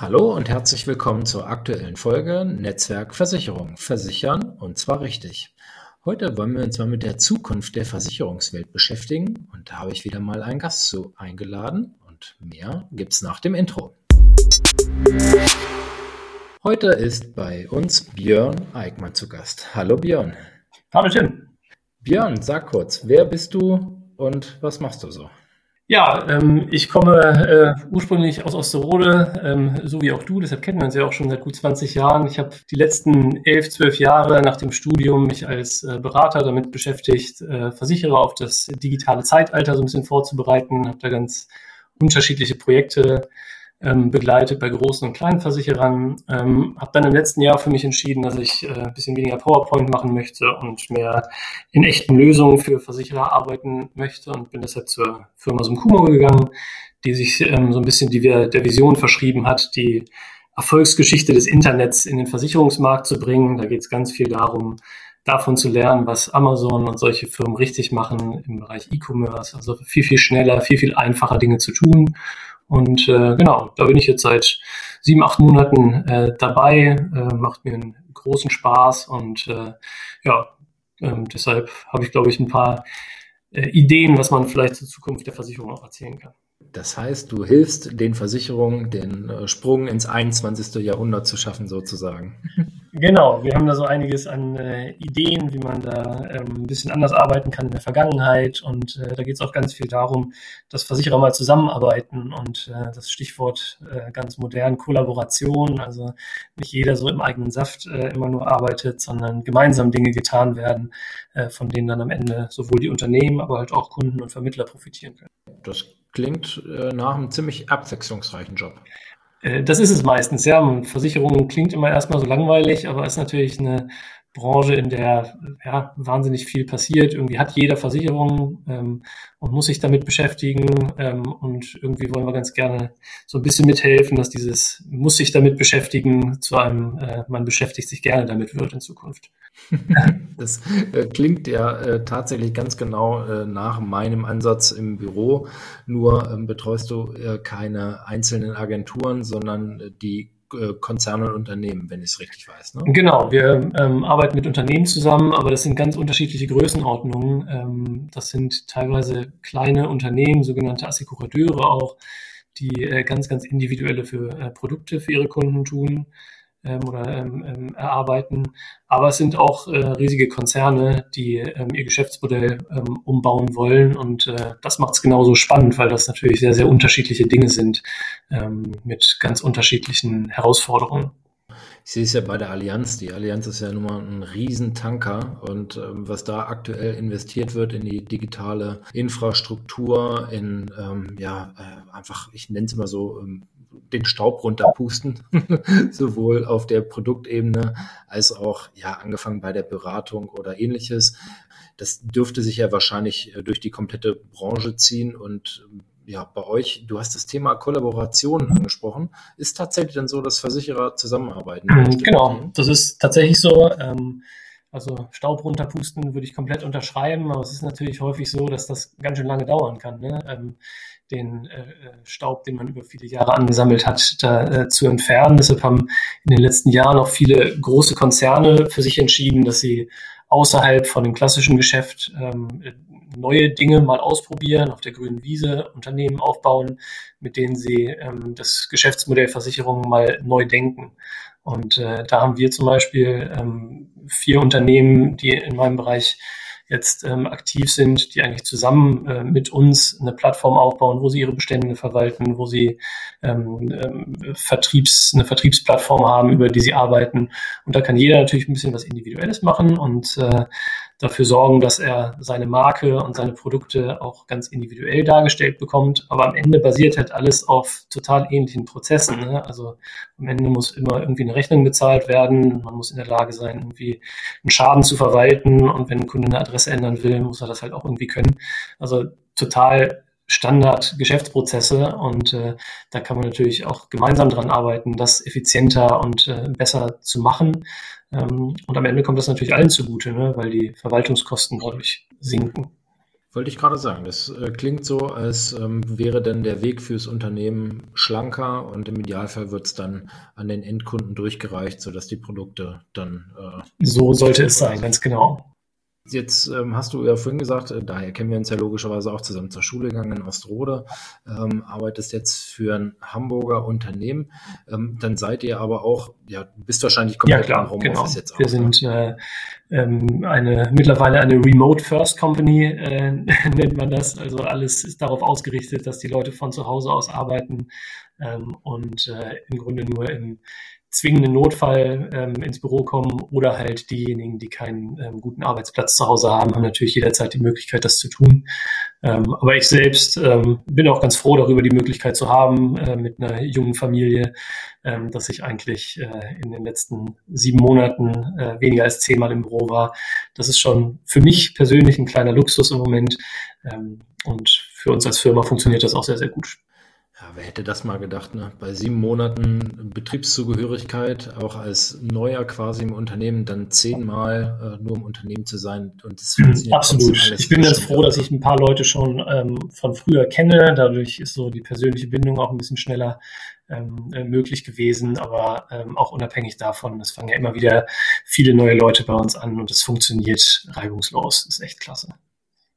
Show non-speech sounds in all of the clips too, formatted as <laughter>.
Hallo und herzlich willkommen zur aktuellen Folge Netzwerk Versicherung. Versichern und zwar richtig. Heute wollen wir uns mal mit der Zukunft der Versicherungswelt beschäftigen und da habe ich wieder mal einen Gast zu eingeladen und mehr gibt's nach dem Intro. Heute ist bei uns Björn Eickmann zu Gast. Hallo Björn. Hallo Tim. Björn, sag kurz, wer bist du und was machst du so? Ja, ähm, ich komme äh, ursprünglich aus Osterode, ähm, so wie auch du, deshalb kennen wir uns ja auch schon seit gut 20 Jahren. Ich habe die letzten elf, zwölf Jahre nach dem Studium mich als äh, Berater damit beschäftigt, äh, Versicherer auf das digitale Zeitalter so ein bisschen vorzubereiten, habe da ganz unterschiedliche Projekte ähm, begleitet bei großen und kleinen Versicherern. Ähm, habe dann im letzten Jahr für mich entschieden, dass ich äh, ein bisschen weniger PowerPoint machen möchte und mehr in echten Lösungen für Versicherer arbeiten möchte und bin deshalb zur Firma Sumkumo gegangen, die sich ähm, so ein bisschen die, der Vision verschrieben hat, die Erfolgsgeschichte des Internets in den Versicherungsmarkt zu bringen. Da geht es ganz viel darum, davon zu lernen, was Amazon und solche Firmen richtig machen im Bereich E-Commerce. Also viel, viel schneller, viel, viel einfacher Dinge zu tun. Und äh, genau, da bin ich jetzt seit sieben, acht Monaten äh, dabei, äh, macht mir einen großen Spaß und äh, ja, äh, deshalb habe ich, glaube ich, ein paar äh, Ideen, was man vielleicht zur Zukunft der Versicherung auch erzählen kann. Das heißt, du hilfst den Versicherungen, den äh, Sprung ins 21. Jahrhundert zu schaffen, sozusagen. <laughs> Genau, wir haben da so einiges an äh, Ideen, wie man da ähm, ein bisschen anders arbeiten kann in der Vergangenheit. Und äh, da geht es auch ganz viel darum, dass Versicherer mal zusammenarbeiten und äh, das Stichwort äh, ganz modern Kollaboration, also nicht jeder so im eigenen Saft äh, immer nur arbeitet, sondern gemeinsam Dinge getan werden, äh, von denen dann am Ende sowohl die Unternehmen, aber halt auch Kunden und Vermittler profitieren können. Das klingt nach einem ziemlich abwechslungsreichen Job. Äh, das ist es meistens, ja. Versicherungen klingt immer erstmal so langweilig, aber ist natürlich eine Branche, in der ja, wahnsinnig viel passiert. Irgendwie hat jeder Versicherung ähm, und muss sich damit beschäftigen. Ähm, und irgendwie wollen wir ganz gerne so ein bisschen mithelfen, dass dieses muss sich damit beschäftigen zu einem, äh, man beschäftigt sich gerne damit wird in Zukunft. <laughs> das äh, klingt ja äh, tatsächlich ganz genau äh, nach meinem Ansatz im Büro. Nur ähm, betreust du äh, keine einzelnen Agenturen, sondern äh, die Konzerne und Unternehmen, wenn ich es richtig weiß. Ne? Genau, wir ähm, arbeiten mit Unternehmen zusammen, aber das sind ganz unterschiedliche Größenordnungen. Ähm, das sind teilweise kleine Unternehmen, sogenannte Assekurateure auch, die äh, ganz, ganz individuelle für äh, Produkte für ihre Kunden tun ähm, oder ähm, ähm, erarbeiten. Aber es sind auch äh, riesige Konzerne, die ähm, ihr Geschäftsmodell ähm, umbauen wollen. Und äh, das macht es genauso spannend, weil das natürlich sehr, sehr unterschiedliche Dinge sind ähm, mit ganz unterschiedlichen Herausforderungen. Ich sehe es ja bei der Allianz. Die Allianz ist ja nun mal ein Riesentanker und ähm, was da aktuell investiert wird in die digitale Infrastruktur, in ähm, ja äh, einfach, ich nenne es mal so, ähm, den Staub runterpusten, <laughs> sowohl auf der Produktebene als auch ja angefangen bei der Beratung oder ähnliches. Das dürfte sich ja wahrscheinlich äh, durch die komplette Branche ziehen und ähm, ja, bei euch, du hast das Thema Kollaboration angesprochen. Ist tatsächlich dann so, dass Versicherer zusammenarbeiten? Genau, das ist tatsächlich so. Ähm, also Staub runterpusten würde ich komplett unterschreiben, aber es ist natürlich häufig so, dass das ganz schön lange dauern kann. Ne? Ähm, den äh, Staub, den man über viele Jahre angesammelt hat, da äh, zu entfernen. Deshalb haben in den letzten Jahren auch viele große Konzerne für sich entschieden, dass sie außerhalb von dem klassischen Geschäft ähm, neue Dinge mal ausprobieren, auf der grünen Wiese Unternehmen aufbauen, mit denen sie ähm, das Geschäftsmodell Versicherung mal neu denken. Und äh, da haben wir zum Beispiel ähm, vier Unternehmen, die in meinem Bereich jetzt ähm, aktiv sind, die eigentlich zusammen äh, mit uns eine Plattform aufbauen, wo sie ihre Bestände verwalten, wo sie ähm, ähm, Vertriebs, eine Vertriebsplattform haben, über die sie arbeiten. Und da kann jeder natürlich ein bisschen was Individuelles machen und äh, dafür sorgen, dass er seine Marke und seine Produkte auch ganz individuell dargestellt bekommt. Aber am Ende basiert halt alles auf total ähnlichen Prozessen. Ne? Also am Ende muss immer irgendwie eine Rechnung bezahlt werden. Man muss in der Lage sein, irgendwie einen Schaden zu verwalten. Und wenn ein Kunde eine Adresse ändern will, muss er das halt auch irgendwie können. Also total Standard-Geschäftsprozesse und äh, da kann man natürlich auch gemeinsam dran arbeiten, das effizienter und äh, besser zu machen. Ähm, und am Ende kommt das natürlich allen zugute, ne, weil die Verwaltungskosten dadurch sinken. Wollte ich gerade sagen, das äh, klingt so, als ähm, wäre dann der Weg fürs Unternehmen schlanker und im Idealfall wird es dann an den Endkunden durchgereicht, sodass die Produkte dann. Äh, so sollte es sein, ganz genau. Jetzt ähm, hast du ja vorhin gesagt, äh, daher kennen wir uns ja logischerweise auch zusammen zur Schule gegangen in Ostrode, ähm, arbeitest jetzt für ein Hamburger Unternehmen. Ähm, dann seid ihr aber auch, ja, bist wahrscheinlich komplett ja, klar, im Homeoffice genau. jetzt auch. Wir ne? sind äh, ähm, eine mittlerweile eine Remote First Company, äh, <laughs> nennt man das. Also alles ist darauf ausgerichtet, dass die Leute von zu Hause aus arbeiten ähm, und äh, im Grunde nur im zwingenden Notfall ähm, ins Büro kommen oder halt diejenigen, die keinen ähm, guten Arbeitsplatz zu Hause haben, haben natürlich jederzeit die Möglichkeit, das zu tun. Ähm, aber ich selbst ähm, bin auch ganz froh darüber, die Möglichkeit zu haben, äh, mit einer jungen Familie, ähm, dass ich eigentlich äh, in den letzten sieben Monaten äh, weniger als zehnmal im Büro war. Das ist schon für mich persönlich ein kleiner Luxus im Moment. Ähm, und für uns als Firma funktioniert das auch sehr, sehr gut. Ja, wer hätte das mal gedacht, ne? Bei sieben Monaten Betriebszugehörigkeit, auch als Neuer quasi im Unternehmen, dann zehnmal äh, nur im Unternehmen zu sein und es funktioniert. Absolut. Ich bin ganz froh, dass ich ein paar Leute schon ähm, von früher kenne. Dadurch ist so die persönliche Bindung auch ein bisschen schneller ähm, äh, möglich gewesen, aber ähm, auch unabhängig davon, es fangen ja immer wieder viele neue Leute bei uns an und es funktioniert reibungslos. Das ist echt klasse.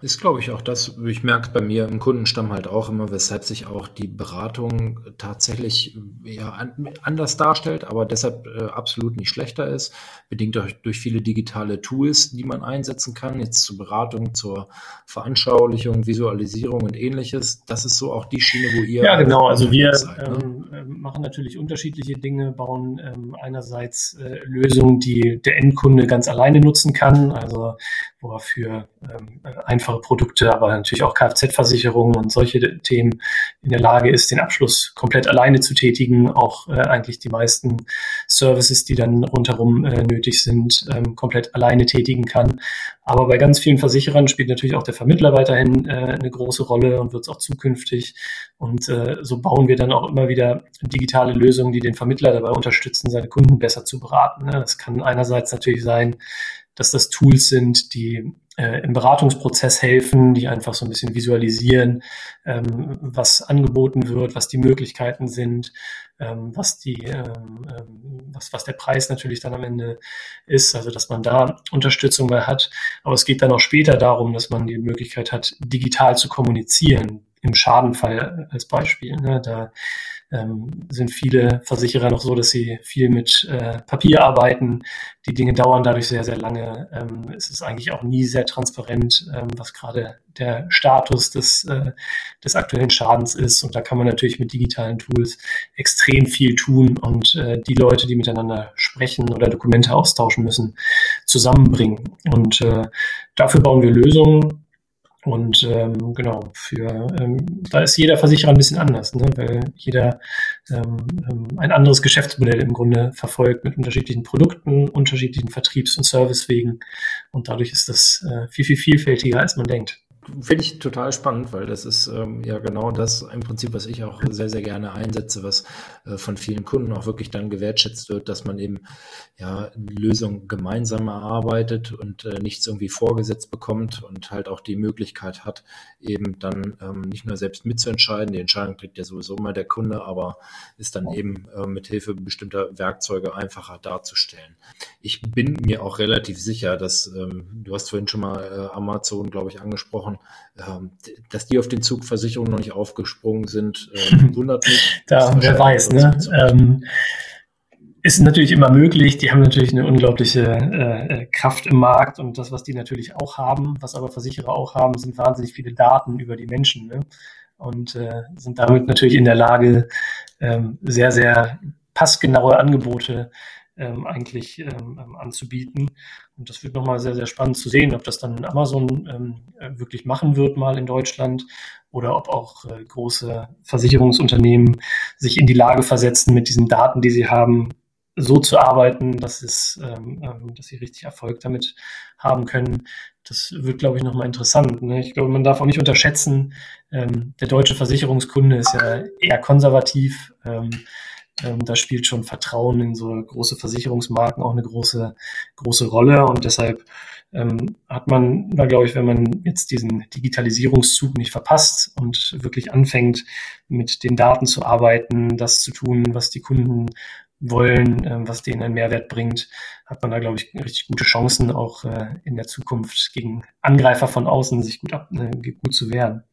Ist, glaube ich, auch das. Ich merke bei mir im Kundenstamm halt auch immer, weshalb sich auch die Beratung tatsächlich ja, anders darstellt, aber deshalb äh, absolut nicht schlechter ist. Bedingt durch, durch viele digitale Tools, die man einsetzen kann, jetzt zur Beratung, zur Veranschaulichung, Visualisierung und ähnliches. Das ist so auch die Schiene, wo ihr. Ja, genau. Also wir seid, ne? ähm, äh, machen natürlich unterschiedliche Dinge, bauen ähm, einerseits äh, Lösungen, die der Endkunde ganz alleine nutzen kann, also wo er für ähm, einfach einfache Produkte, aber natürlich auch Kfz-Versicherungen und solche Themen in der Lage ist, den Abschluss komplett alleine zu tätigen, auch äh, eigentlich die meisten Services, die dann rundherum äh, nötig sind, ähm, komplett alleine tätigen kann. Aber bei ganz vielen Versicherern spielt natürlich auch der Vermittler weiterhin äh, eine große Rolle und wird es auch zukünftig. Und äh, so bauen wir dann auch immer wieder digitale Lösungen, die den Vermittler dabei unterstützen, seine Kunden besser zu beraten. Ne? Das kann einerseits natürlich sein, dass das Tools sind, die äh, im Beratungsprozess helfen, die einfach so ein bisschen visualisieren, ähm, was angeboten wird, was die Möglichkeiten sind, ähm, was die, ähm, ähm, was, was der Preis natürlich dann am Ende ist, also dass man da Unterstützung bei hat. Aber es geht dann auch später darum, dass man die Möglichkeit hat, digital zu kommunizieren, im Schadenfall als Beispiel. Ne? Da ähm, sind viele Versicherer noch so, dass sie viel mit äh, Papier arbeiten. Die Dinge dauern dadurch sehr, sehr lange. Ähm, es ist eigentlich auch nie sehr transparent, ähm, was gerade der Status des, äh, des aktuellen Schadens ist. Und da kann man natürlich mit digitalen Tools extrem viel tun und äh, die Leute, die miteinander sprechen oder Dokumente austauschen müssen, zusammenbringen. Und äh, dafür bauen wir Lösungen, und ähm, genau, für ähm, da ist jeder Versicherer ein bisschen anders, ne? weil jeder ähm, ähm, ein anderes Geschäftsmodell im Grunde verfolgt mit unterschiedlichen Produkten, unterschiedlichen Vertriebs- und Servicewegen. Und dadurch ist das äh, viel, viel vielfältiger, als man denkt. Finde ich total spannend, weil das ist ähm, ja genau das im Prinzip, was ich auch sehr, sehr gerne einsetze, was äh, von vielen Kunden auch wirklich dann gewertschätzt wird, dass man eben ja Lösungen gemeinsam erarbeitet und äh, nichts irgendwie vorgesetzt bekommt und halt auch die Möglichkeit hat, eben dann ähm, nicht nur selbst mitzuentscheiden, die Entscheidung kriegt ja sowieso mal der Kunde, aber ist dann eben äh, mit Hilfe bestimmter Werkzeuge einfacher darzustellen. Ich bin mir auch relativ sicher, dass ähm, du hast vorhin schon mal äh, Amazon, glaube ich, angesprochen, ähm, dass die auf den Zug Versicherungen noch nicht aufgesprungen sind, äh, <laughs> wundert mich. da, wer weiß, ne? Ähm, ist natürlich immer möglich. Die haben natürlich eine unglaubliche äh, Kraft im Markt und das, was die natürlich auch haben, was aber Versicherer auch haben, sind wahnsinnig viele Daten über die Menschen ne? und äh, sind damit natürlich in der Lage, ähm, sehr, sehr passgenaue Angebote ähm, eigentlich ähm, ähm, anzubieten. Und das wird nochmal sehr, sehr spannend zu sehen, ob das dann Amazon ähm, äh, wirklich machen wird mal in Deutschland oder ob auch äh, große Versicherungsunternehmen sich in die Lage versetzen, mit diesen Daten, die sie haben, so zu arbeiten, dass, es, ähm, ähm dass sie richtig Erfolg damit haben können. Das wird, glaube ich, nochmal interessant. Ne? Ich glaube, man darf auch nicht unterschätzen, ähm, der deutsche Versicherungskunde ist ja eher konservativ. Ähm, ähm, da spielt schon Vertrauen in so große Versicherungsmarken auch eine große, große Rolle und deshalb ähm, hat man da, glaube ich, wenn man jetzt diesen Digitalisierungszug nicht verpasst und wirklich anfängt, mit den Daten zu arbeiten, das zu tun, was die Kunden wollen, äh, was denen einen Mehrwert bringt, hat man da, glaube ich, richtig gute Chancen, auch äh, in der Zukunft gegen Angreifer von außen sich gut, ab, äh, gut zu wehren.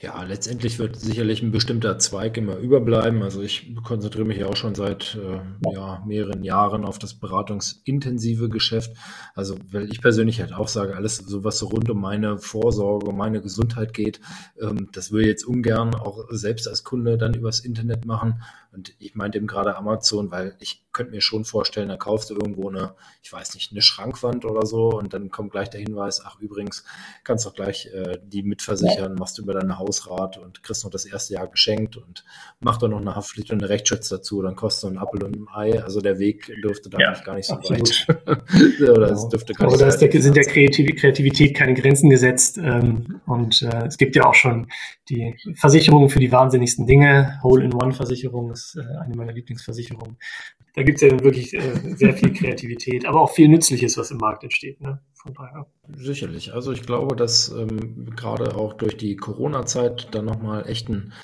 Ja, letztendlich wird sicherlich ein bestimmter Zweig immer überbleiben. Also ich konzentriere mich ja auch schon seit äh, ja, mehreren Jahren auf das beratungsintensive Geschäft. Also weil ich persönlich halt auch sage, alles so was rund um meine Vorsorge, um meine Gesundheit geht, ähm, das will ich jetzt ungern auch selbst als Kunde dann übers Internet machen. Und ich meinte eben gerade Amazon, weil ich könnte mir schon vorstellen, da kaufst du irgendwo eine, ich weiß nicht, eine Schrankwand oder so und dann kommt gleich der Hinweis, ach übrigens, kannst doch gleich äh, die mitversichern, machst du über deine Hausrat und kriegst noch das erste Jahr geschenkt und mach doch noch eine Haftpflicht und eine Rechtsschutz dazu, dann kostet so ein Apfel und ein Ei. Also der Weg dürfte da ja, gar nicht so absolut. weit. <laughs> oder es dürfte gar Aber da der, sind der Kreativität keine Grenzen gesetzt. Ähm, und äh, es gibt ja auch schon die Versicherungen für die wahnsinnigsten Dinge. Hole-in-One-Versicherung ist äh, eine meiner Lieblingsversicherungen. Da gibt es ja wirklich äh, sehr viel Kreativität, aber auch viel Nützliches, was im Markt entsteht. Ne? Von daher. Sicherlich. Also ich glaube, dass ähm, gerade auch durch die Corona-Zeit dann nochmal echt ein,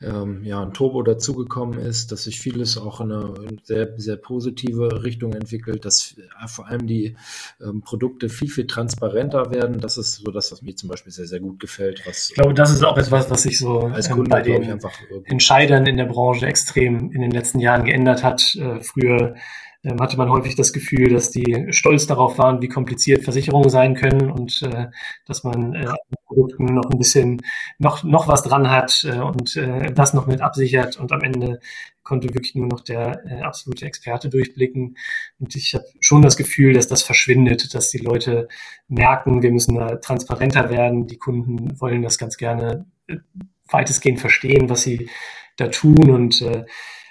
ähm, ja, ein Turbo dazugekommen ist, dass sich vieles auch in eine sehr, sehr positive Richtung entwickelt, dass äh, vor allem die ähm, Produkte viel, viel transparenter werden. Das ist so das, was mir zum Beispiel sehr, sehr gut gefällt. Was, ich glaube, das ist auch etwas, was sich so als ähm, Kunde, bei den ich, einfach Entscheidern in der Branche extrem in den letzten Jahren geändert hat. Äh, früher hatte man häufig das Gefühl, dass die stolz darauf waren, wie kompliziert Versicherungen sein können und äh, dass man äh, Produkten noch ein bisschen noch, noch was dran hat äh, und äh, das noch mit absichert und am Ende konnte wirklich nur noch der äh, absolute Experte durchblicken. Und ich habe schon das Gefühl, dass das verschwindet, dass die Leute merken, wir müssen da transparenter werden. Die Kunden wollen das ganz gerne äh, weitestgehend verstehen, was sie da tun und äh,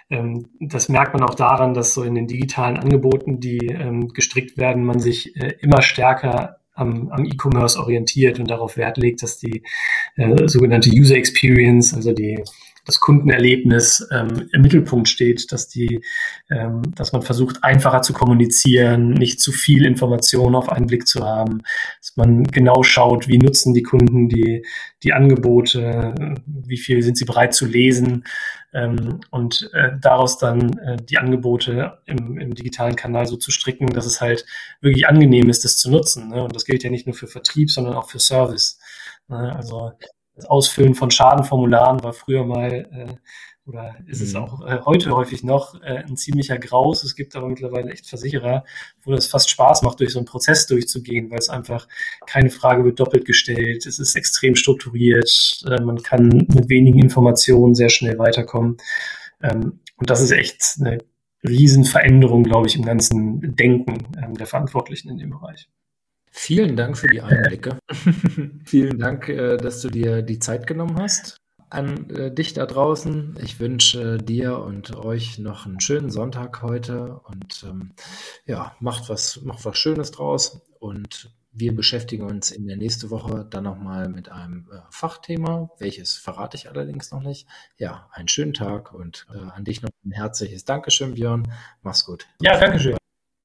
ähm, das merkt man auch daran, dass so in den digitalen Angeboten, die ähm, gestrickt werden, man sich äh, immer stärker am, am E-Commerce orientiert und darauf Wert legt, dass die äh, sogenannte User Experience, also die das Kundenerlebnis ähm, im Mittelpunkt steht, dass die, ähm, dass man versucht, einfacher zu kommunizieren, nicht zu viel Information auf einen Blick zu haben, dass man genau schaut, wie nutzen die Kunden die, die Angebote, wie viel sind sie bereit zu lesen ähm, und äh, daraus dann äh, die Angebote im, im digitalen Kanal so zu stricken, dass es halt wirklich angenehm ist, das zu nutzen. Ne? Und das gilt ja nicht nur für Vertrieb, sondern auch für Service. Ne? Also das Ausfüllen von Schadenformularen war früher mal äh, oder ist es mhm. auch äh, heute häufig noch äh, ein ziemlicher Graus. Es gibt aber mittlerweile echt Versicherer, wo das fast Spaß macht, durch so einen Prozess durchzugehen, weil es einfach keine Frage wird doppelt gestellt. Es ist extrem strukturiert. Äh, man kann mit wenigen Informationen sehr schnell weiterkommen. Ähm, und das ist echt eine Riesenveränderung, glaube ich, im ganzen Denken ähm, der Verantwortlichen in dem Bereich. Vielen Dank für die Einblicke. <laughs> Vielen Dank, äh, dass du dir die Zeit genommen hast. An äh, dich da draußen. Ich wünsche dir und euch noch einen schönen Sonntag heute und ähm, ja, macht was, macht was Schönes draus und wir beschäftigen uns in der nächsten Woche dann nochmal mit einem äh, Fachthema, welches verrate ich allerdings noch nicht. Ja, einen schönen Tag und äh, an dich noch ein herzliches Dankeschön, Björn. Mach's gut. Ja, Dankeschön.